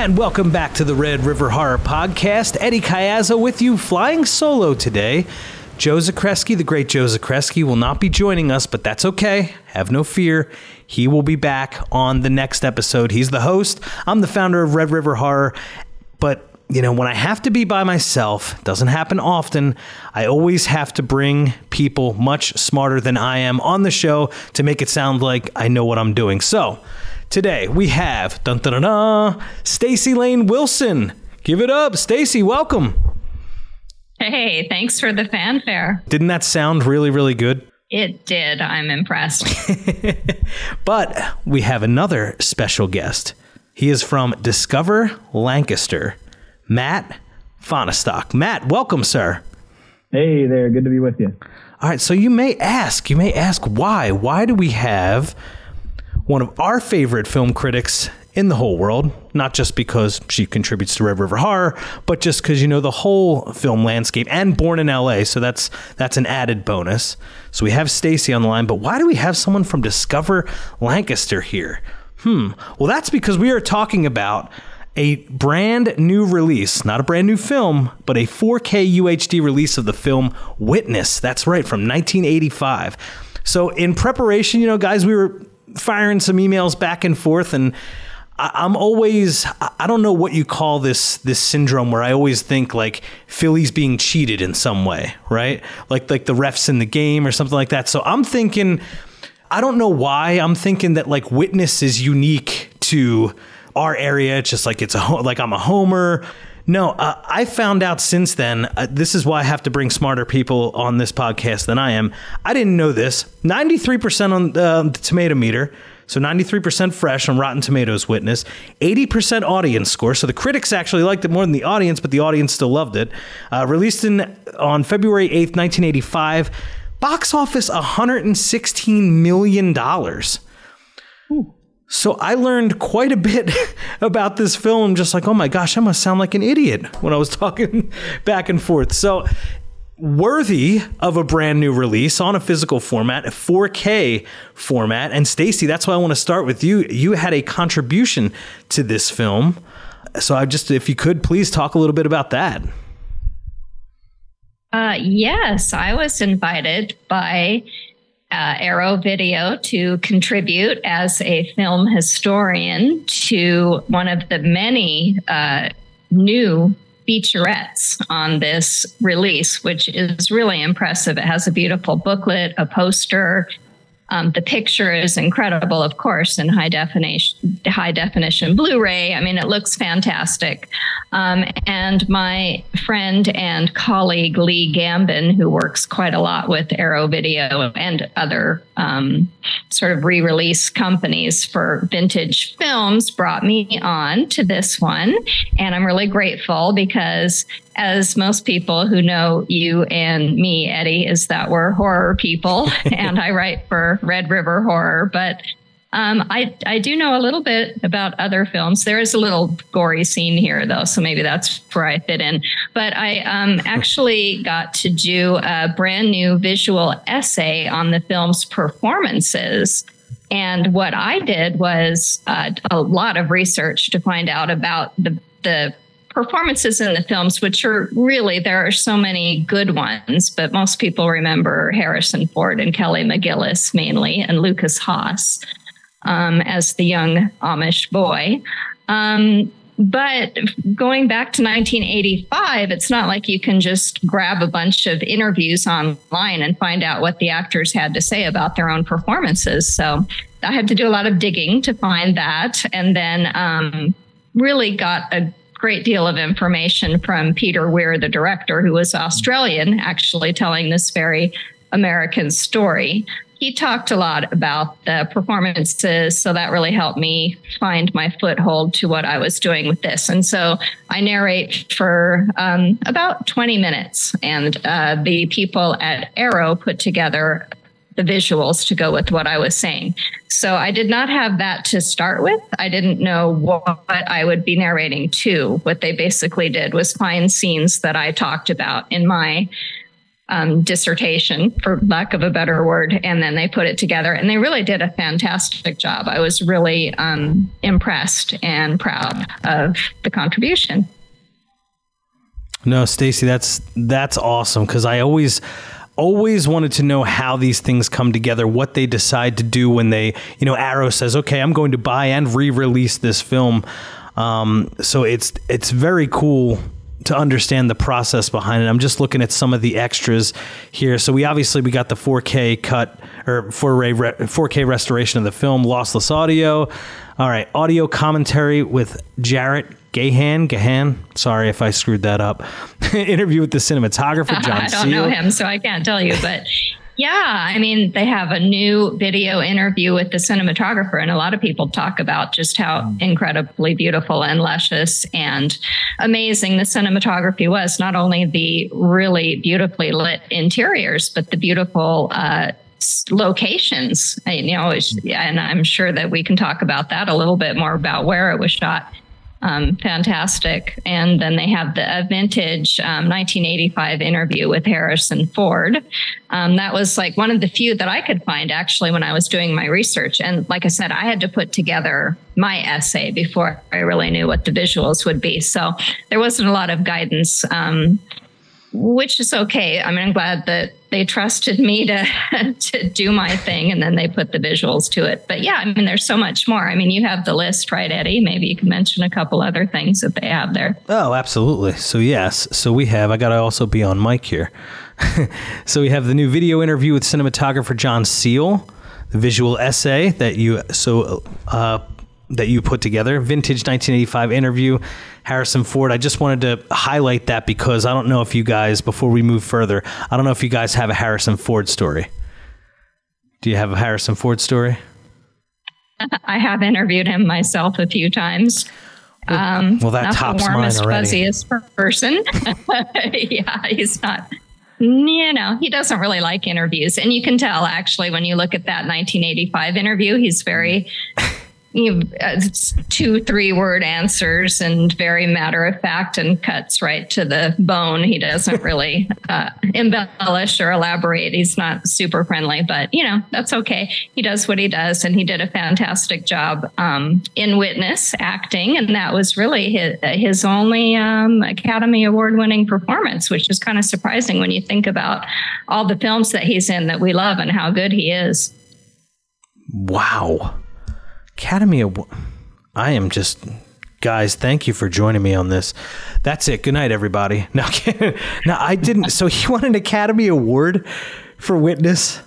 And welcome back to the Red River Horror Podcast. Eddie Caiazzo with you, flying solo today. Joe Zakreski, the great Joe Zakreski, will not be joining us, but that's okay. Have no fear. He will be back on the next episode. He's the host. I'm the founder of Red River Horror. But, you know, when I have to be by myself, doesn't happen often, I always have to bring people much smarter than I am on the show to make it sound like I know what I'm doing. So, Today we have dun dun dun, dun Staci Layne Wilson. Give it up, Staci. Welcome. Hey, thanks for the fanfare. Didn't that sound really really good? It did. I'm impressed. but we have another special guest. He is from Discover Lancaster. Matt Fahnestock. Matt, welcome, sir. Hey there. Good to be with you. All right. So you may ask, you may ask why? Why do we have one of our favorite film critics in the whole world, not just because she contributes to Red River Horror, but just because you know the whole film landscape and born in LA, so that's that's an added bonus. So we have Staci on the line, but why do we have someone from Discover Lancaster here? Hmm. Well, that's because we are talking about a brand new release, not a brand new film, but a 4K UHD release of the film Witness. That's right, from 1985. So in preparation, you know, guys, we were firing some emails back and forth and I'm always I don't know what you call this this syndrome where I always think like Philly's being cheated in some way, right? Like like the refs in the game or something like that. So I'm thinking I don't know why I'm thinking that like witness is unique to our area. It's just like it's a like I'm a homer. No, uh, I found out since then. Uh, this is why I have to bring smarter people on this podcast than I am. I didn't know this. 93% on uh, the tomato meter. So 93% fresh on Rotten Tomatoes Witness, 80% audience score. So the critics actually liked it more than the audience, but the audience still loved it. Uh, released in on February 8th, 1985. Box office 116 million dollars. So I learned quite a bit about this film, just like, oh my gosh, I must sound like an idiot when I was talking back and forth. So worthy of a brand new release on a physical format, a 4K format. And Staci, that's why I want to start with you. You had a contribution to this film. So I just, if you could, please talk a little bit about that. Uh, yes, I was invited by uh, Arrow Video to contribute as a film historian to one of the many uh, new featurettes on this release, which is really impressive. It has a beautiful booklet, a poster, um, the picture is incredible, of course, in high definition, high definition Blu-ray. I mean, it looks fantastic. Um, and my friend and colleague Lee Gambin, who works quite a lot with Arrow Video and other um, sort of re-release companies for vintage films, brought me on to this one, and I'm really grateful because as most people who know you and me, Eddie, is that we're horror people, and I write for Red River Horror. But um, I I do know a little bit about other films. There is a little gory scene here, though, so maybe that's where I fit in. But I um, actually got to do a brand new visual essay on the film's performances. And what I did was uh, a lot of research to find out about the the performances in the films, which are really, there are so many good ones, but most people remember Harrison Ford and Kelly McGillis mainly, and Lukas Haas um, as the young Amish boy. Um, but going back to 1985, it's not like you can just grab a bunch of interviews online and find out what the actors had to say about their own performances. So I had to do a lot of digging to find that. And then um, really got a great deal of information from Peter Weir, the director, who was Australian, actually telling this very American story. He talked a lot about the performances, so that really helped me find my foothold to what I was doing with this. And so I narrate for um, about 20 minutes, and uh, the people at Arrow put together the visuals to go with what I was saying. So I did not have that to start with. I didn't know what I would be narrating to. What they basically did was find scenes that I talked about in my um, dissertation, for lack of a better word, and then they put it together. And they really did a fantastic job. I was really um, impressed and proud of the contribution. No, Staci, that's that's awesome because I always always wanted to know how these things come together, what they decide to do when they, you know, Arrow says, "Okay, I'm going to buy and re-release this film." Um, so it's it's very cool to understand the process behind it. I'm just looking at some of the extras here. So we obviously we got the 4K cut or 4K restoration of the film, lossless audio. All right, audio commentary with Jarrett Gahan. Gahan. Sorry if I screwed that up. Interview with the cinematographer John. I don't Seale. know him, so I can't tell you, but. Yeah, I mean, they have a new video interview with the cinematographer, and a lot of people talk about just how incredibly beautiful and luscious and amazing the cinematography was. Not only the really beautifully lit interiors, but the beautiful uh, locations. You know, and I'm sure that we can talk about that a little bit more about where it was shot um, fantastic. And then they have the vintage um, 1985 interview with Harrison Ford. Um, that was like one of the few that I could find actually when I was doing my research. And like I said, I had to put together my essay before I really knew what the visuals would be. So there wasn't a lot of guidance um, which is okay. I mean, I'm glad that they trusted me to to do my thing, and then they put the visuals to it. But yeah, I mean, there's so much more. I mean, you have the list, right, Eddie? Maybe you can mention a couple other things that they have there. Oh, absolutely. So yes, so we have. I got to also be on mic here. so we have the new video interview with cinematographer John Seale, the visual essay that you so uh, that you put together, vintage 1985 interview Harrison Ford. I just wanted to highlight that because I don't know if you guys, before we move further, I don't know if you guys have a Harrison Ford story. Do you have a Harrison Ford story? I have interviewed him myself a few times. Um, well, that tops the warmest, mine already. fuzziest person. yeah, he's not. You know, he doesn't really like interviews, and you can tell actually when you look at that 1985 interview. He's very you know, uh, two, three word answers and very matter of fact and cuts right to the bone. He doesn't really uh, embellish or elaborate. He's not super friendly, but you know, that's okay. He does what he does and he did a fantastic job um, in Witness acting. And that was really his, his only um, Academy Award winning performance, which is kind of surprising when you think about all the films that he's in that we love and how good he is. Wow. Academy Award. I am just guys thank you for joining me on this. That's it. Good night everybody. No, no i didn't. So he won an academy award for witness?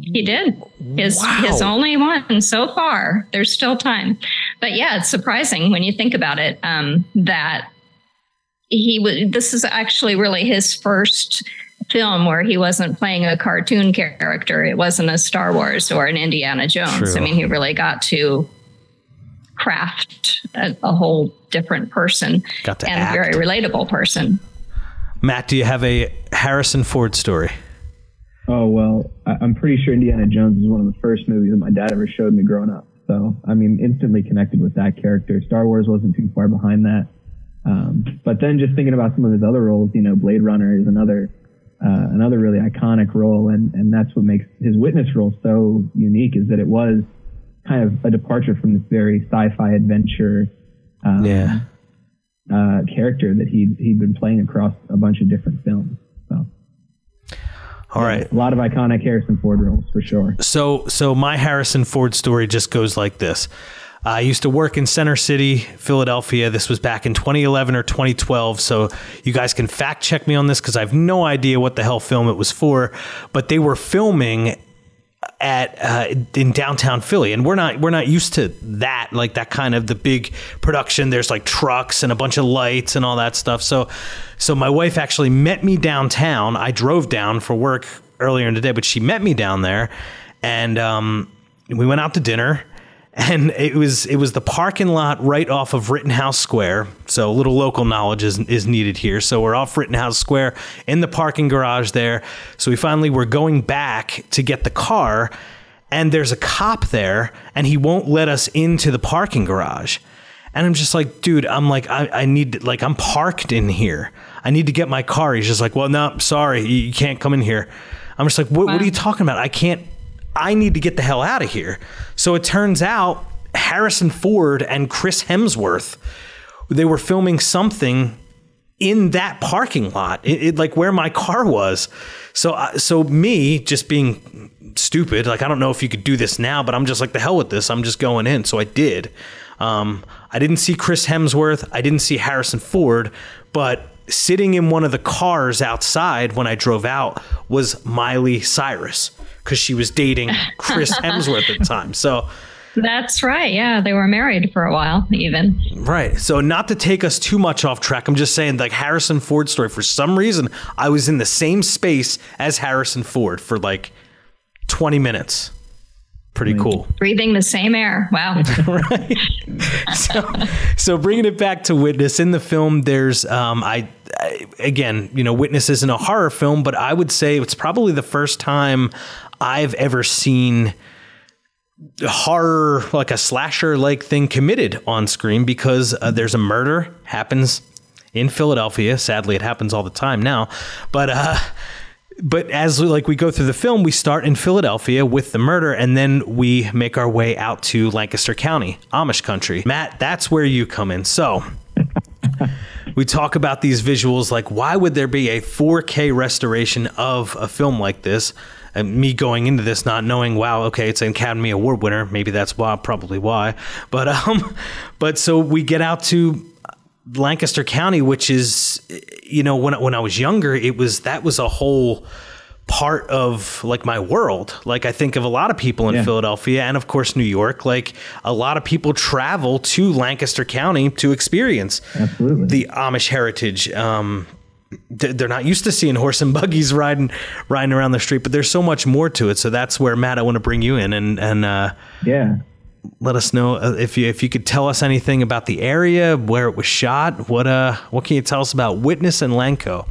He did. His wow. his only one so far. There's still time. But yeah it's surprising when you think about it um, that he would this is actually really his first film where he wasn't playing a cartoon character. It wasn't a Star Wars or an Indiana Jones. True. I mean, he really got to craft a, a whole different person got to and act. a very relatable person. Matt, do you have a Harrison Ford story? Oh well, I'm pretty sure Indiana Jones is one of the first movies that my dad ever showed me growing up. So I mean, instantly connected with that character. Star Wars wasn't too far behind that. Um, but then just thinking about some of his other roles, you know, Blade Runner is another uh, another really iconic role, and and that's what makes his witness role so unique is that it was kind of a departure from this very sci-fi adventure um, yeah. uh, character that he he'd been playing across a bunch of different films. So. All right. A lot of iconic Harrison Ford roles for sure. So so my Harrison Ford story just goes like this. I used to work in Center City, Philadelphia. This was back in 2011 or 2012. So you guys can fact check me on this because I have no idea what the hell film it was for. But they were filming at uh, in downtown Philly, and we're not we're not used to that like that kind of the big production. There's like trucks and a bunch of lights and all that stuff. So so my wife actually met me downtown. I drove down for work earlier in the day, but she met me down there, and um, we went out to dinner and it was it was the parking lot right off of Rittenhouse Square. So a little local knowledge is, is needed here. So we're off Rittenhouse Square in the parking garage there. So we finally were going back to get the car, and there's a cop there, and he won't let us into the parking garage. And I'm just like, dude, I'm like, I, I need, like, I'm parked in here. I need to get my car. He's just like, well, no, sorry, you can't come in here. I'm just like, what, wow. what are you talking about? I can't, I need to get the hell out of here. So it turns out Harrison Ford and Chris Hemsworth, they were filming something in that parking lot, it, it, like where my car was. So, uh, so me just being stupid, like I don't know if you could do this now, but I'm just like the hell with this. I'm just going in. So I did. Um, I didn't see Chris Hemsworth. I didn't see Harrison Ford, but sitting in one of the cars outside when I drove out was Miley Cyrus because she was dating Chris Hemsworth at the time. So that's right. Yeah, they were married for a while, even. Right. So, not to take us too much off track, I'm just saying, like Harrison Ford story. For some reason, I was in the same space as Harrison Ford for like 20 minutes. Pretty cool. Breathing the same air. Wow. right. So, so bringing it back to Witness in the film, there's um, I, I again, you know, Witness isn't a horror film, but I would say it's probably the first time I've ever seen horror like a slasher like thing committed on screen because uh, there's a murder happens in Philadelphia. Sadly, it happens all the time now, but uh, but as like we go through the film, we start in Philadelphia with the murder, and then we make our way out to Lancaster County, Amish country. Matt, that's where you come in. So. we talk about these visuals like why would there be a 4K restoration of a film like this? and me going into this not knowing, wow, okay, it's an Academy Award winner. Maybe that's why, probably why. But um, but so we get out to Lancaster County, which is, you know, when when I was younger, it was that was a whole part of like my world. Like I think of a lot of people in yeah. Philadelphia and of course New York. Like a lot of people travel to Lancaster County to experience Absolutely. the Amish heritage. Um, they're not used to seeing horse and buggies riding riding around the street, but there's so much more to it. So that's where Matt, I want to bring you in and and uh, yeah, let us know uh, if you if you could tell us anything about the area, where it was shot. What uh what can you tell us about Witness and Lanco?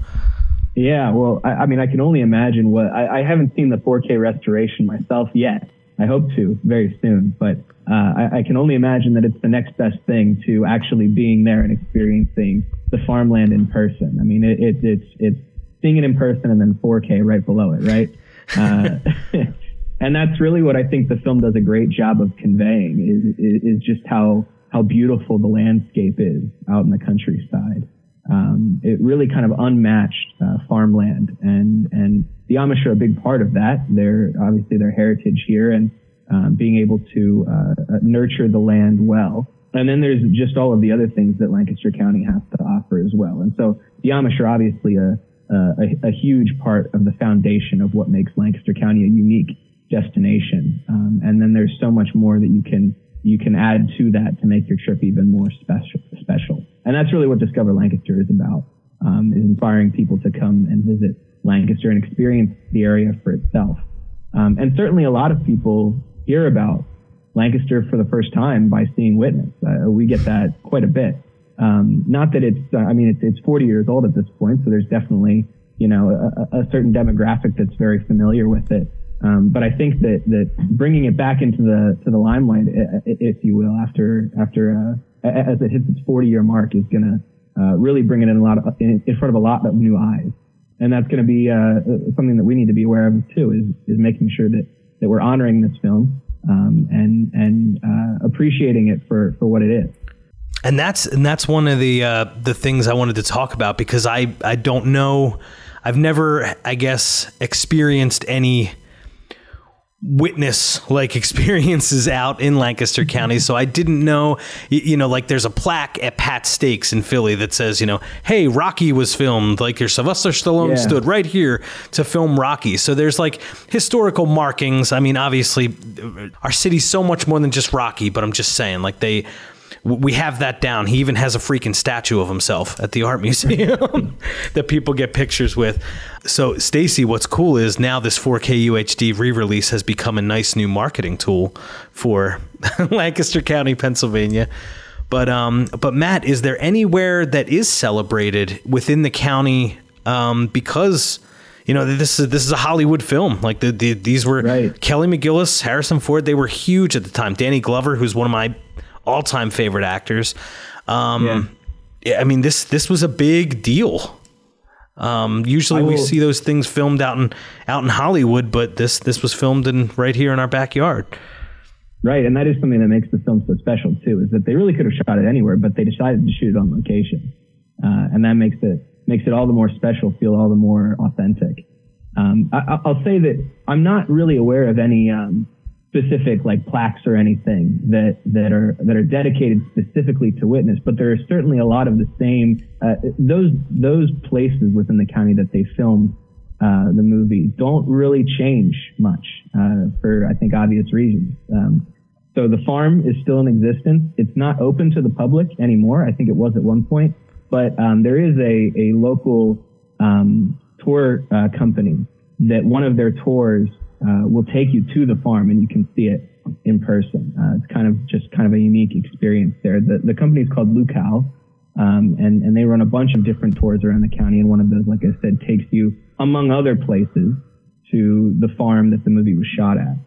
Yeah, well, I, I mean, I can only imagine what I, I haven't seen the 4K restoration myself yet. I hope to very soon, but uh, I, I, can only imagine that it's the next best thing to actually being there and experiencing the farmland in person. I mean, it, it, it's it's seeing it in person and then 4K right below it, right? Uh, and that's really what I think the film does a great job of conveying is, is, just how how beautiful the landscape is out in the countryside. Um, it really kind of unmatched uh, farmland, and and the Amish are a big part of that. They're obviously their heritage here, and um, being able to uh, nurture the land well. And then there's just all of the other things that Lancaster County has to offer as well. And so the Amish are obviously a, a, a huge part of the foundation of what makes Lancaster County a unique destination. Um, and then there's so much more that you can you can add to that to make your trip even more special. Special, and that's really what Discover Lancaster is about: um, is inspiring people to come and visit Lancaster and experience the area for itself. Um, and certainly, a lot of people hear about Lancaster for the first time by seeing Witness. Uh, we get that quite a bit. Um, not that it's, uh, I mean, it's, it's 40 years old at this point, so there's definitely, you know, a, a certain demographic that's very familiar with it. Um, but I think that, that bringing it back into the, to the limelight, if you will, after, after, uh, as it hits its 40 year mark is going to, uh, really bring it in a lot of, in, in front of a lot of new eyes. And that's going to be, uh, something that we need to be aware of too, is, is making sure that, that we're honoring this film, um, and and uh, appreciating it for for what it is. And that's and that's one of the uh, the things I wanted to talk about because I I don't know I've never I guess experienced any witness like experiences out in Lancaster mm-hmm. County. So I didn't know, you know, like there's a plaque at Pat's Steaks in Philly that says, you know, hey, Rocky was filmed. Like your Sylvester Stallone yeah. stood right here to film Rocky. So there's like historical markings. I mean, obviously, uh, our city's so much more than just Rocky, but I'm just saying, like they we have that down. He even has a freaking statue of himself at the art museum that people get pictures with. So, Staci, what's cool is now this 4K UHD re-release has become a nice new marketing tool for Lancaster County, Pennsylvania. But um, but Matt, is there anywhere that is celebrated within the county um, because you know this is this is a Hollywood film. Like the, the these were right. Kelly McGillis, Harrison Ford. They were huge at the time. Danny Glover, who's one of my all time favorite actors. Um, yeah. yeah. I mean this this was a big deal. Um, usually we see those things filmed out in out in Hollywood, but this this was filmed in right here in our backyard. Right, and that is something that makes the film so special too. Is that they really could have shot it anywhere, but they decided to shoot it on location, uh, and that makes it makes it all the more special, feel all the more authentic. Um, I, will say that I'm not really aware of any um, specific like plaques or anything that that are that are dedicated specifically to witness, but there are certainly a lot of the same uh, those those places within the county that they filmed uh, the movie don't really change much uh, for I think obvious reasons. Um, so the farm is still in existence. It's not open to the public anymore. I think it was at one point, but um, there is a a local um, tour uh, company that one of their tours uh, will take you to the farm and you can see it in person. Uh, it's kind of just kind of a unique experience there. The, the company is called LoKal, um, and, and they run a bunch of different tours around the county. And one of those, like I said, takes you, among other places, to the farm that the movie was shot at.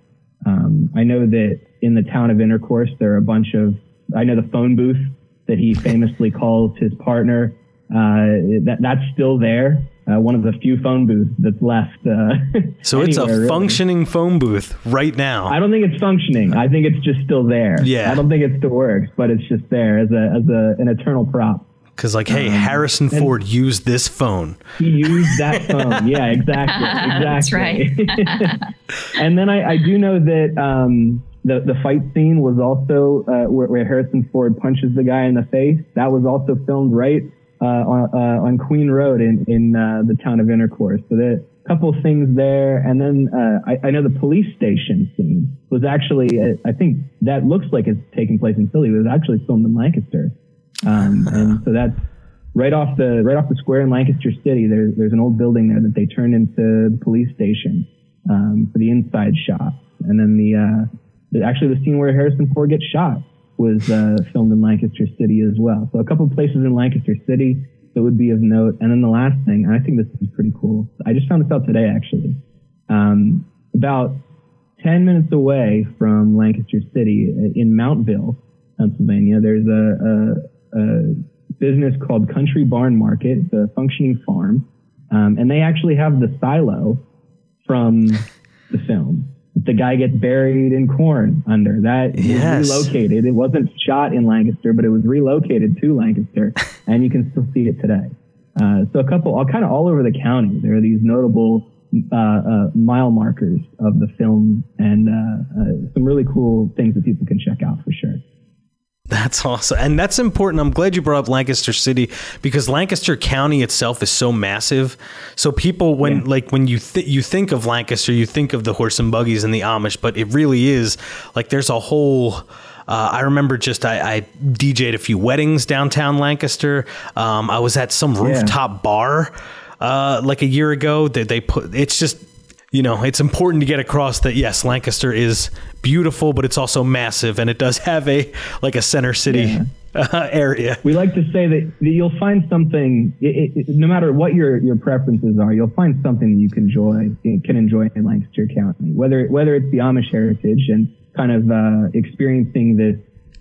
Um, I know that in the town of Intercourse, there are a bunch of, I know the phone booth that he famously calls his partner. Uh, that that's still there uh, one of the few phone booths that's left. Uh, so it's a really. functioning phone booth right now. I don't think it's functioning. I think it's just still there. Yeah. I don't think it still works, but it's just there as a as a an eternal prop. Because like, hey, um, Harrison Ford used this phone. He used that phone. yeah, exactly, exactly. That's right. and then I, I do know that um, the the fight scene was also uh, where, where Harrison Ford punches the guy in the face. That was also filmed right uh, on, uh, on Queen Road in in uh, the town of Intercourse. So there a couple of things there, and then I, I, know the police station scene was actually I think that looks like it's taking place in Philly. It was actually filmed in Lancaster, um, and so that's right off the right off the square in Lancaster City. There's there's an old building there that they turned into the police station um, for the inside shots, and then the, uh, the actually the scene where Harrison Ford gets shot was uh, filmed in Lancaster City as well. So a couple places in Lancaster City that would be of note. And then the last thing, and I think this is pretty cool. I just found this out today actually. Um, about 10 minutes away from Lancaster City uh, in Mountville, Pennsylvania, there's a, a, a business called Country Barn Market. It's a functioning farm. Um, and they actually have the silo from the film the guy gets buried in corn under. That yes. was relocated. It wasn't shot in Lancaster, but it was relocated to Lancaster, and you can still see it today. Uh, so a couple, all kind of all over the county, there are these notable uh, uh, mile markers of the film, and uh, uh, some really cool things that people can check out for sure. That's awesome. And that's important. I'm glad you brought up Lancaster City because Lancaster County itself is so massive. So people when yeah. like when you th- you think of Lancaster, you think of the horse and buggies and the Amish, but it really is like there's a whole uh, I remember just I, I, DJ'd a few weddings downtown Lancaster. Um, I was at some rooftop yeah. bar uh, like a year ago. That they, they put it's just you know, it's important to get across that yes, Lancaster is beautiful, but it's also massive, and it does have a like a center city yeah. uh, area. We like to say that, that you'll find something, it, it, no matter what your your preferences are, you'll find something that you can enjoy can enjoy in Lancaster County. Whether whether it's the Amish heritage and kind of uh, experiencing this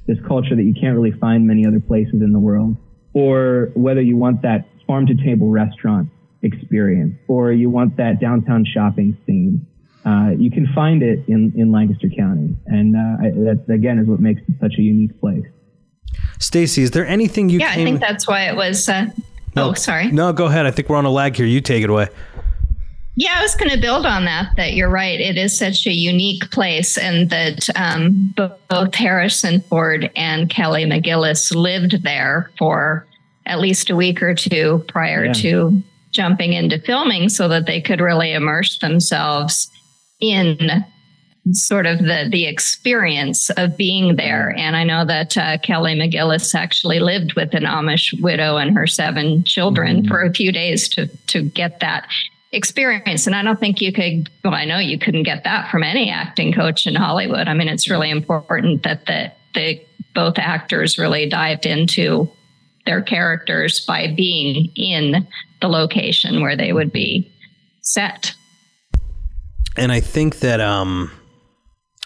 this culture that you can't really find many other places in the world, or whether you want that farm to table restaurant experience, or you want that downtown shopping scene, uh, you can find it in, in Lancaster County. And uh, that, again, is what makes it such a unique place. Staci, is there anything you can Yeah, came... I think that's why it was. Uh, no, oh, sorry. No, go ahead. I think we're on a lag here. You take it away. Yeah, I was going to build on that. That you're right. It is such a unique place, and that um, both Harrison Ford and Kelly McGillis lived there for at least a week or two prior yeah. to jumping into filming so that they could really immerse themselves in sort of the the experience of being there. And I know that uh, Kelly McGillis actually lived with an Amish widow and her seven children mm-hmm. for a few days to to get that experience. And I don't think you could. Well, I know you couldn't get that from any acting coach in Hollywood. I mean, it's really important that the the both actors really dived into their characters by being in the location where they would be set. And I think that um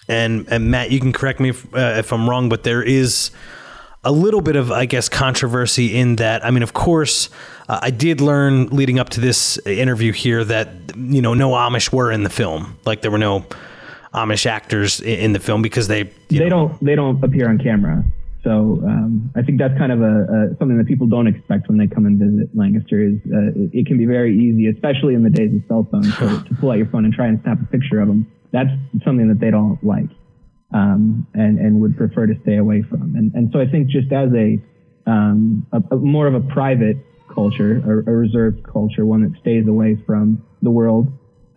and and Matt, you can correct me if, uh, if I'm wrong, but there is a little bit of, I guess, controversy in that. I mean, of course, uh, I did learn leading up to this interview here that you know no Amish were in the film. Like there were no Amish actors in, in the film because they they know, don't they don't appear on camera. So um, I think that's kind of a, a, something that people don't expect when they come and visit Lancaster. Is uh, it, it, can be very easy, especially in the days of cell phones, to, to pull out your phone and try and snap a picture of them. That's something that they don't like um, and and would prefer to stay away from. And and so I think just as a, um, a, a more of a private culture, a, a, reserved culture, one that stays away from the world,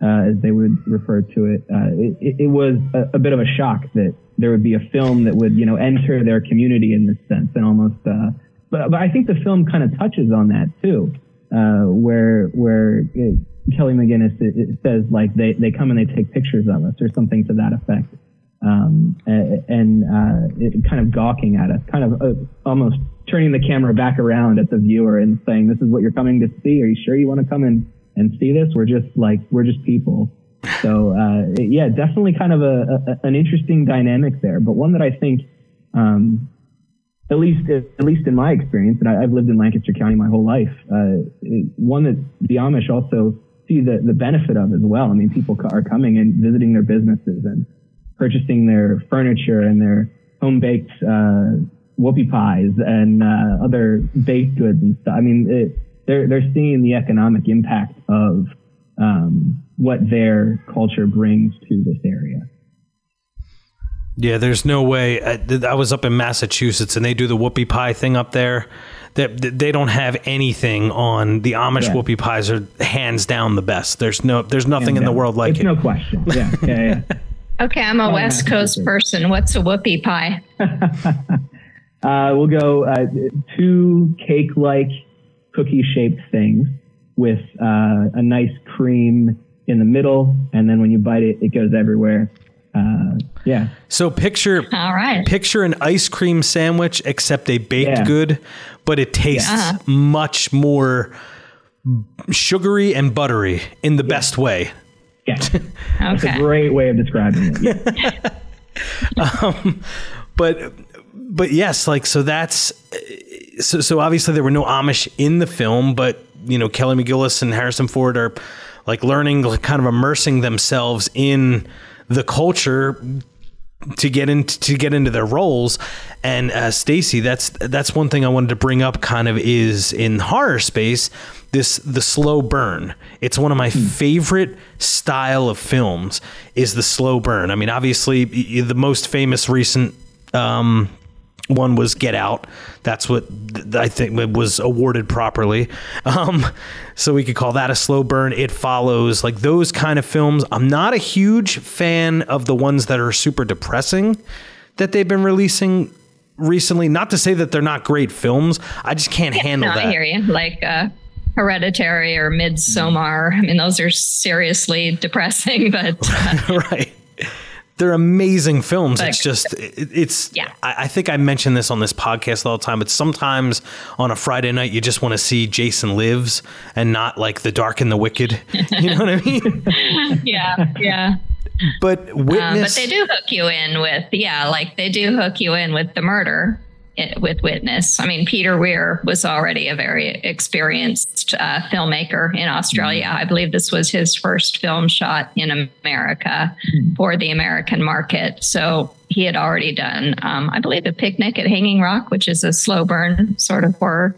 uh, as they would refer to it, uh, it, it, was a, a, bit of a shock that there would be a film that would you know enter their community in this sense and almost. Uh, but, but I think the film kind of touches on that too, uh, where where it, Kelly McGillis it, says like they, they come and they take pictures of us or something to that effect um, and uh, kind of gawking at us, kind of uh, almost turning the camera back around at the viewer and saying, "This is what you're coming to see. Are you sure you want to come in and see this? We're just like we're just people." So uh, yeah, definitely kind of a, a, an interesting dynamic there, but one that I think, um, at least at least in my experience, and I, have lived in Lancaster County my whole life, uh, one that the Amish also see the the benefit of as well. I mean, people are coming and visiting their businesses and purchasing their furniture and their home baked uh, whoopie pies and uh, other baked goods and stuff. I mean, it, they're they're seeing the economic impact of um, what their culture brings to this area. Yeah, there's no way. I, I, was up in Massachusetts and they do the whoopie pie thing up there. That they don't have anything on the Amish yeah. whoopie pies are hands down the best. There's no, there's nothing hands in down. the world like it's it. No question. Yeah, yeah, yeah. Okay, I'm a oh, West Coast person. What's a whoopie pie? uh, we'll go uh, two cake-like cookie-shaped things with uh, a nice cream in the middle, and then when you bite it, it goes everywhere. Uh, yeah. So picture, all right. Picture an ice cream sandwich, except a baked yeah. good, but it tastes yeah. much more sugary and buttery in the yeah. best way. Yeah. That's a great way of describing it. Yeah. um, but but yes, like so that's so so obviously there were no Amish in the film, but you know Kelly McGillis and Harrison Ford are like learning, like kind of immersing themselves in the culture to get into to get into their roles. And uh, Staci, that's that's one thing I wanted to bring up. Kind of is in horror space this the slow burn. It's one of my mm. favorite style of films. Is the slow burn. I mean, obviously the most famous recent. Um, one was Get Out. That's what I think was awarded properly. Um, so we could call that a slow burn. It follows like those kind of films. I'm not a huge fan of the ones that are super depressing that they've been releasing recently. Not to say that they're not great films. I just can't yeah, handle no, that. I hear you. Like uh, Hereditary or Midsommar. I mean, those are seriously depressing, but uh, right they're amazing films. But, it's just it, it's yeah. I, I, think I mentioned this on this podcast all the time. But sometimes on a Friday night, you just want to see Jason Lives and not like The Dark and the Wicked. You know what I mean? yeah, yeah. But witness, um, but they do hook you in with yeah, like they do hook you in with the murder with Witness. I mean, Peter Weir was already a very experienced uh, filmmaker in Australia. Mm-hmm. I believe this was his first film shot in America mm-hmm. for the American market. So he had already done, um, I believe, A Picnic at Hanging Rock, which is a slow burn sort of horror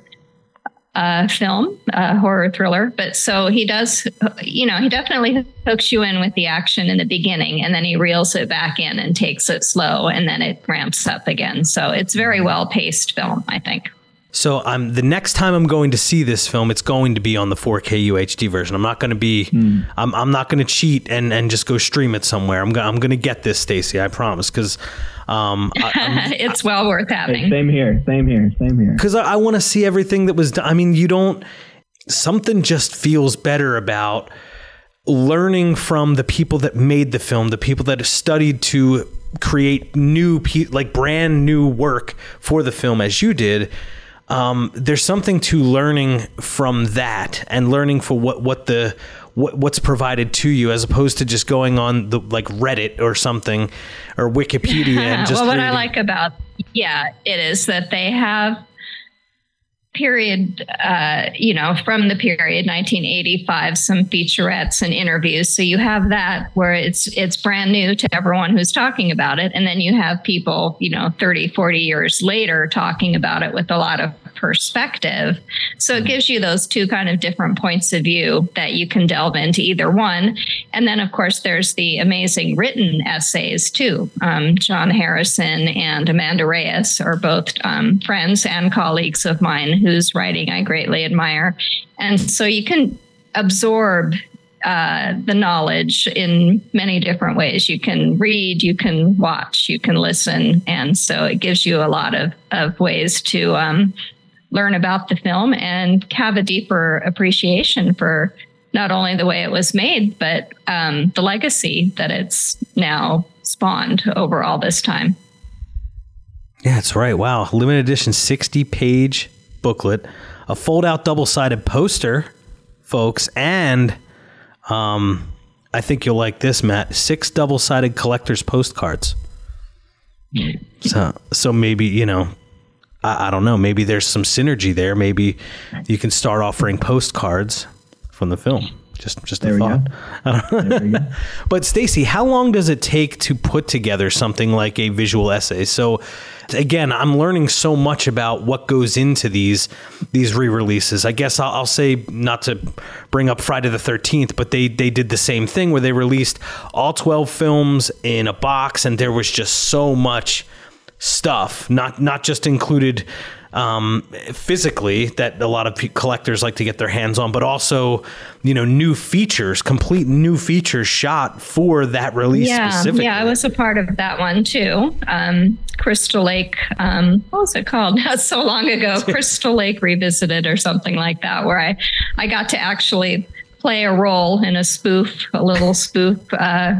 uh, film, a horror thriller. But so he does, you know, he definitely hooks you in with the action in the beginning and then he reels it back in and takes it slow and then it ramps up again. So it's very well paced film, I think. So I'm the next time I'm going to see this film, it's going to be on the 4K UHD version. I'm not going to be, mm. I'm, I'm not going to cheat and, and just go stream it somewhere. I'm, go, I'm going to get this, Staci. I promise. Because um, it's well worth having. Same here. Same here. Same here. Because I, I want to see everything that was done. I mean, you don't. Something just feels better about learning from the people that made the film, the people that have studied to create new, like brand new work for the film, as you did. Um, there's something to learning from that and learning for what what the what, what's provided to you as opposed to just going on the like Reddit or something or Wikipedia and just well, what reading. I like about yeah, it is that they have period, uh, you know, from the period 1985, some featurettes and interviews. So you have that where it's it's brand new to everyone who's talking about it, and then you have people, you know, 30, 40 years later talking about it with a lot of perspective. So it gives you those two kind of different points of view that you can delve into either one. And then, of course, there's the amazing written essays too. Um, John Harrison and Amanda Reyes are both um, friends and colleagues of mine whose writing I greatly admire. And so you can absorb uh, the knowledge in many different ways. You can read, you can watch, you can listen. And so it gives you a lot of, of ways to um, learn about the film and have a deeper appreciation for not only the way it was made, but um, the legacy that it's now spawned over all this time. Yeah, that's right. Wow. Limited edition 60 page booklet, a fold out double sided poster, folks, and um, I think you'll like this, Matt. Six double sided collector's postcards. So, so maybe, you know, I, I don't know. Maybe there's some synergy there. Maybe you can start offering postcards from the film. Just, just There a thought. go. There we go. But Staci, how long does it take to put together something like a visual essay? So again, I'm learning so much about what goes into these these re-releases. I guess I'll, I'll say not to bring up Friday the 13th, but they they did the same thing where they released all 12 films in a box, and there was just so much stuff, not not just included um, physically that a lot of pe- collectors like to get their hands on, but also you know new features, complete new features shot for that release yeah, specifically. yeah, I was a part of that one too. Um, Crystal Lake, um, what was it called? Not so long ago, Crystal Lake Revisited or something like that, where I, I got to actually play a role in a spoof, a little spoof uh,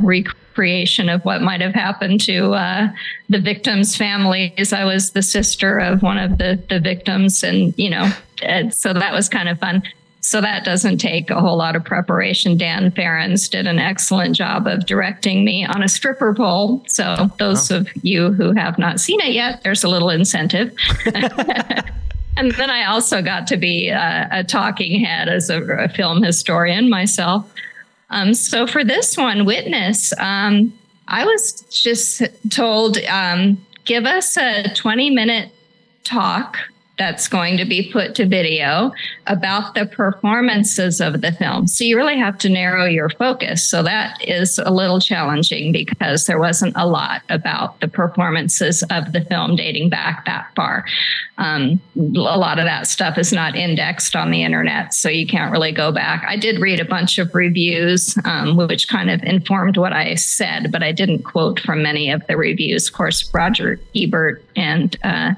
recreation of what might have happened to uh, the victims' families. I was the sister of one of the the victims, and you know, and so that was kind of fun. So that doesn't take a whole lot of preparation. Dan Farrands did an excellent job of directing me on a stripper pole. So those of you who have not seen it yet, there's a little incentive. and then I also got to be a, a talking head as a, a film historian myself. Um, so for this one, Witness, um, I was just told, um, give us a 20 minute talk that's going to be put to video about the performances of the film. So you really have to narrow your focus. So that is a little challenging because there wasn't a lot about the performances of the film dating back that far. Um, a lot of that stuff is not indexed on the internet, so you can't really go back. I did read a bunch of reviews, um, which kind of informed what I said, but I didn't quote from many of the reviews. Of course, Roger Ebert and uh,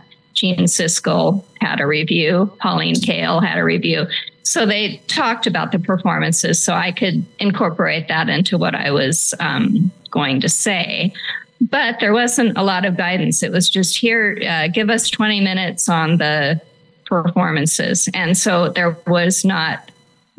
Gene Siskel had a review. Pauline Kael had a review. So they talked about the performances, so I could incorporate that into what I was um, going to say. But there wasn't a lot of guidance. It was just here, uh, give us 20 minutes on the performances. And so there was not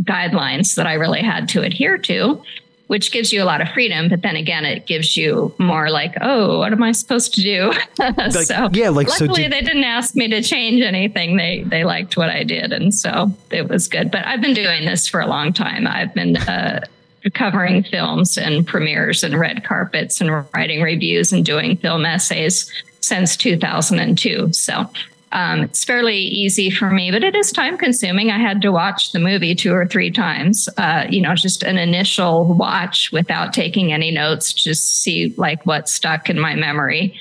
guidelines that I really had to adhere to which gives you a lot of freedom. But then again, it gives you more like, oh, what am I supposed to do? Like, so yeah, like, so luckily did- they didn't ask me to change anything. They they liked what I did, and so it was good. But I've been doing this for a long time. I've been. Uh, covering films and premieres and red carpets and writing reviews and doing film essays since 2002 so um, it's fairly easy for me, but it is time consuming. I had to watch the movie two or three times, uh, you know, just an initial watch without taking any notes, just see like what stuck in my memory.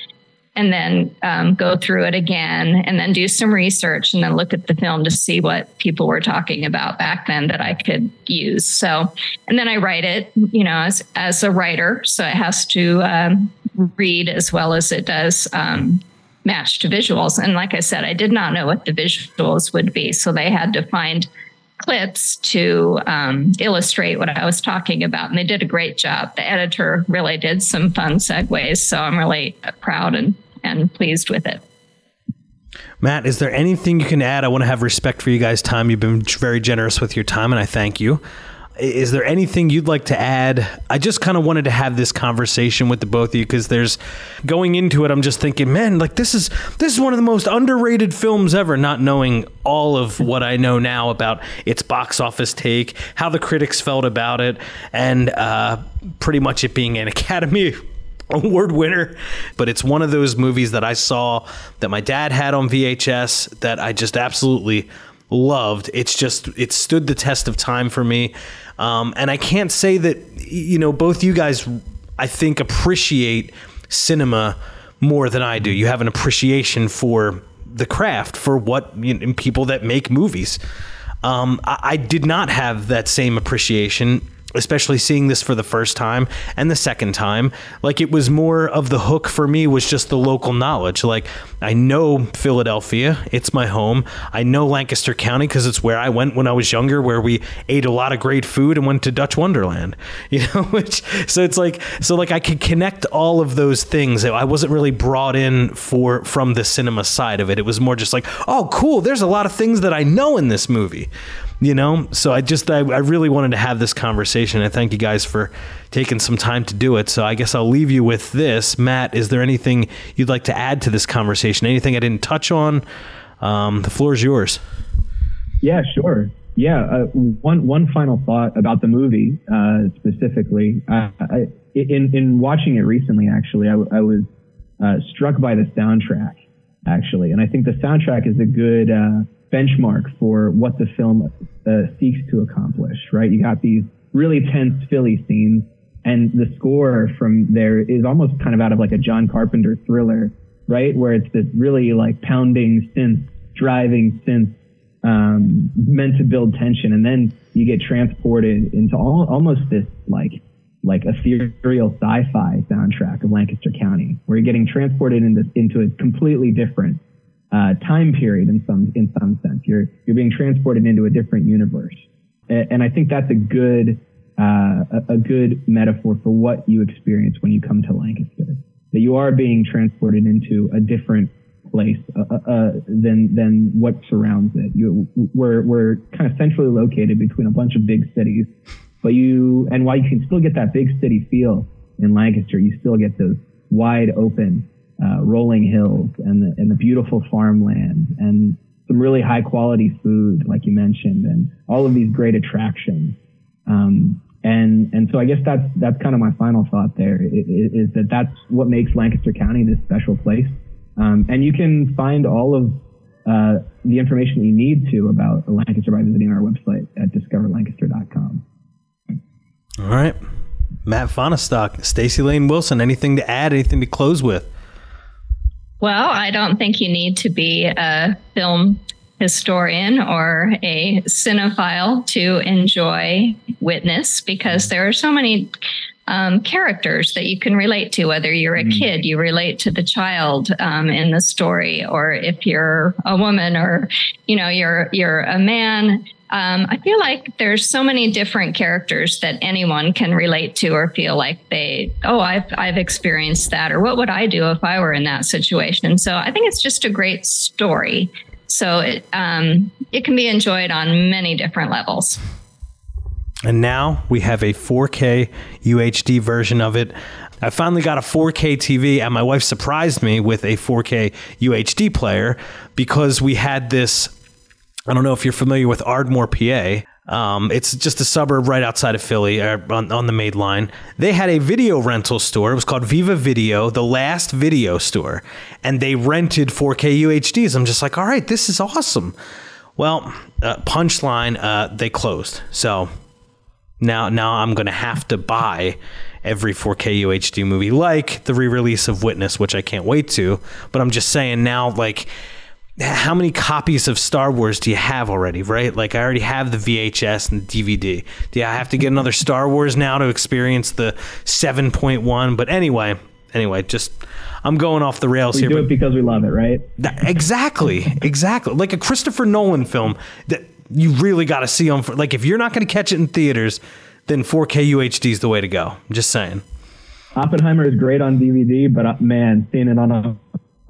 And then um, go through it again and then do some research and then look at the film to see what people were talking about back then that I could use. So, and then I write it, you know, as, as a writer. So it has to um, read as well as it does um, match to visuals. And like I said, I did not know what the visuals would be. So they had to find clips to um, illustrate what I was talking about. And they did a great job. The editor really did some fun segues. So I'm really proud and, and pleased with it. Matt, is there anything you can add? I want to have respect for you guys' time. You've been very generous with your time, and I thank you. Is there anything you'd like to add? I just kind of wanted to have this conversation with the both of you because there's going into it. I'm just thinking, man, like this is this is one of the most underrated films ever. Not knowing all of what I know now about its box office take, how the critics felt about it, and uh, pretty much it being an Academy award winner but it's one of those movies that i saw that my dad had on vhs that i just absolutely loved. It's just it stood the test of time for me. Um, and i can't say that you know both you guys i think appreciate cinema more than i do. You have an appreciation for the craft for what you know, people that make movies. Um, I, I did not have that same appreciation especially seeing this for the first time and the second time like it was more of the hook for me was just the local knowledge. Like i know philadelphia it's my home. I know lancaster county because it's where i went when i was younger where we ate a lot of great food and went to dutch wonderland you know which so it's like so like i could connect all of those things. I wasn't really brought in for from the cinema side of it. It was more just like oh cool there's a lot of things that i know in this movie you know? So i just I, I, really wanted to have this conversation and thank you guys for taking some time to do it. So i guess i'll leave you with this. Matt is there anything you'd like to add to this conversation? Anything i didn't touch on? Um, the floor is yours. Yeah sure. Yeah uh, one one final thought about the movie uh, specifically. Uh, I, in in watching it recently actually i, I was uh, struck by the soundtrack actually. And i think the soundtrack is a good uh, benchmark for what the film uh, seeks to accomplish, right? You got these really tense Philly scenes, and the score from there is almost kind of out of like a John Carpenter thriller, right? Where it's this really like pounding synth, driving synth, um, meant to build tension, and then you get transported into all, almost this like like ethereal sci-fi soundtrack of Lancaster County, where you're getting transported into into a completely different uh, time period in some in some sense. You're you're being transported into a different universe, and, and I think that's a good uh, a, a, good metaphor for what you experience when you come to Lancaster. That you are being transported into a different place uh, uh, uh than than what surrounds it. You, we're we're kind of centrally located between a bunch of big cities, but you and while you can still get that big city feel in Lancaster, you still get those wide open uh, rolling hills and the, and the beautiful farmland and some really high quality food, like you mentioned, and all of these great attractions. Um, and and so I guess that's that's kind of my final thought there is, is that that's what makes Lancaster County this special place. Um, and you can find all of uh, the information you need to about Lancaster by visiting our website at discoverlancaster.com. All right. Matt Fahnestock, Staci Layne Wilson, anything to add, anything to close with? Well, I don't think you need to be a film historian or a cinephile to enjoy Witness because there are so many um, characters that you can relate to. Whether you're a mm. kid, you relate to the child um, in the story, or if you're a woman, or you know you're you're a man um, I feel like there's so many different characters that anyone can relate to or feel like they, oh, I've, I've experienced that, or what would I do if I were in that situation? So I think it's just a great story. So it, um, it can be enjoyed on many different levels. And now we have a 4K UHD version of it. I finally got a 4K TV, and my wife surprised me with a 4K UHD player because we had this I don't know if you're familiar with Ardmore, PA. Um, it's just a suburb right outside of Philly uh, on, on, the main line. They had a video rental store. It was called Viva Video, the last video store. And they rented 4K UHDs. I'm just like, all right, this is awesome. Well, uh, punchline, uh, they closed. So now, now I'm going to have to buy every 4K UHD movie, like the re release of Witness, which I can't wait to. But I'm just saying now, like, how many copies of Star Wars do you have already, right? Like I already have the VHS and the DVD. Do I have to get another Star Wars now to experience the 7.1? But anyway, anyway, just I'm going off the rails we here. We do it because we love it, right? exactly, exactly. Like a Christopher Nolan film that you really got to see on. Like if you're not going to catch it in theaters, then 4K UHD is the way to go. I'm just saying. Oppenheimer is great on DVD, but uh, man, seeing it on a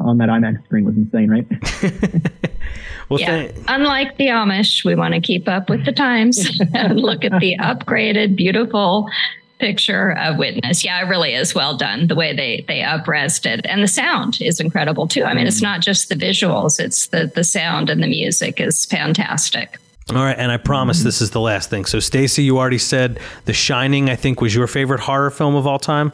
on that IMAX screen was insane, right? well, yeah. Th- Unlike the Amish, we want to keep up with the times and look at the upgraded, beautiful picture of Witness. Yeah, it really is well done the way they they upresed it, and the sound is incredible too. I mean, it's mm. not just the visuals; it's the the sound and the music is fantastic. All right, and I promise this is the last thing. So, Staci, you already said The Shining. I think was your favorite horror film of all time.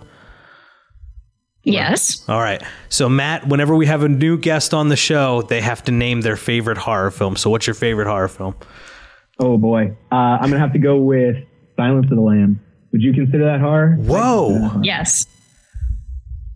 Yes. All right. So, Matt, whenever we have a new guest on the show, they have to name their favorite horror film. So, what's your favorite horror film? Oh boy, uh, I'm gonna have to go with Silence of the Lambs. Would you consider that horror? Whoa. Yes.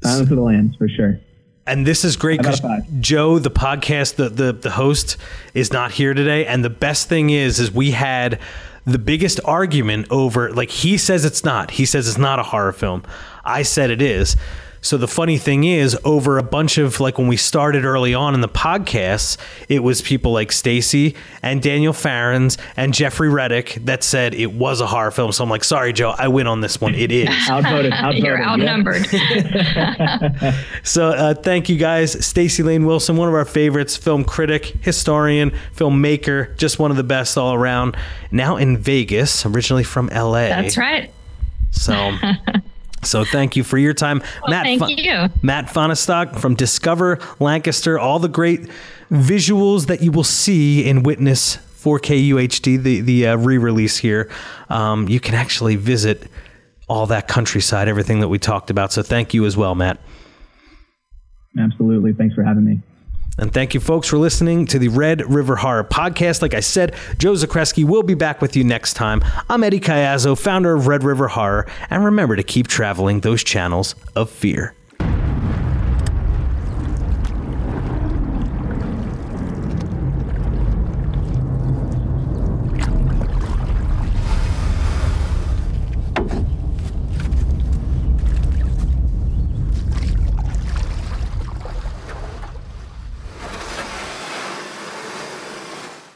Silence of the Lambs for sure. And this is great because Joe, the podcast, the, the the host, is not here today. And the best thing is, is we had the biggest argument over like he says it's not. He says it's not a horror film. I said it is. So the funny thing is, over a bunch of like when we started early on in the podcasts, it was people like Staci and Daniel Farrands and Jeffrey Reddick that said it was a horror film. So I'm like, sorry, Joe, I win on this one. It is. outvoted, outvoted. You're outnumbered. so uh, thank you guys, Staci Layne Wilson, one of our favorites, film critic, historian, filmmaker, just one of the best all around. Now in Vegas, originally from LA. That's right. So. So thank you for your time, well, Matt. Thank you, Matt Fahnestock from Discover Lancaster. All the great visuals that you will see in Witness 4K UHD, the the uh, re-release here. Um, you can actually visit all that countryside, everything that we talked about. So thank you as well, Matt. Absolutely. Thanks for having me. And thank you, folks, for listening to the Red River Horror Podcast. Like I said, Joe Zakreski will be back with you next time. I'm Eddie Caiazzo, founder of Red River Horror, and remember to keep traveling those channels of fear.